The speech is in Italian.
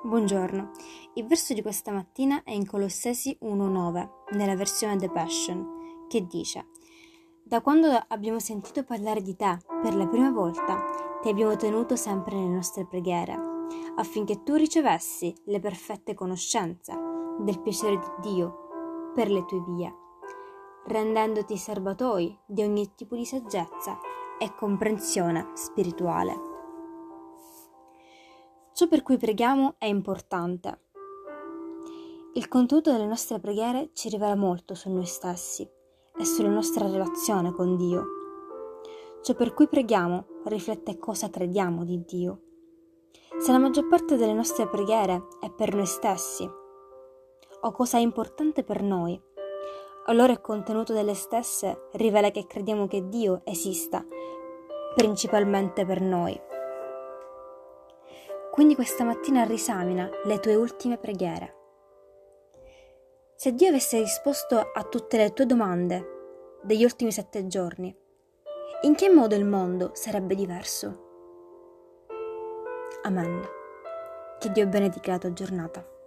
Buongiorno, il verso di questa mattina è in Colossesi 1.9, nella versione The Passion, che dice Da quando abbiamo sentito parlare di te per la prima volta, ti abbiamo tenuto sempre nelle nostre preghiere, affinché tu ricevessi le perfette conoscenze del piacere di Dio per le tue vie, rendendoti serbatoi di ogni tipo di saggezza e comprensione spirituale. Ciò per cui preghiamo è importante. Il contenuto delle nostre preghiere ci rivela molto su noi stessi e sulla nostra relazione con Dio. Ciò per cui preghiamo riflette cosa crediamo di Dio. Se la maggior parte delle nostre preghiere è per noi stessi o cosa è importante per noi, allora il contenuto delle stesse rivela che crediamo che Dio esista principalmente per noi. Quindi questa mattina risamina le tue ultime preghiere. Se Dio avesse risposto a tutte le tue domande degli ultimi sette giorni, in che modo il mondo sarebbe diverso? Amen. Che Dio benedica la tua giornata.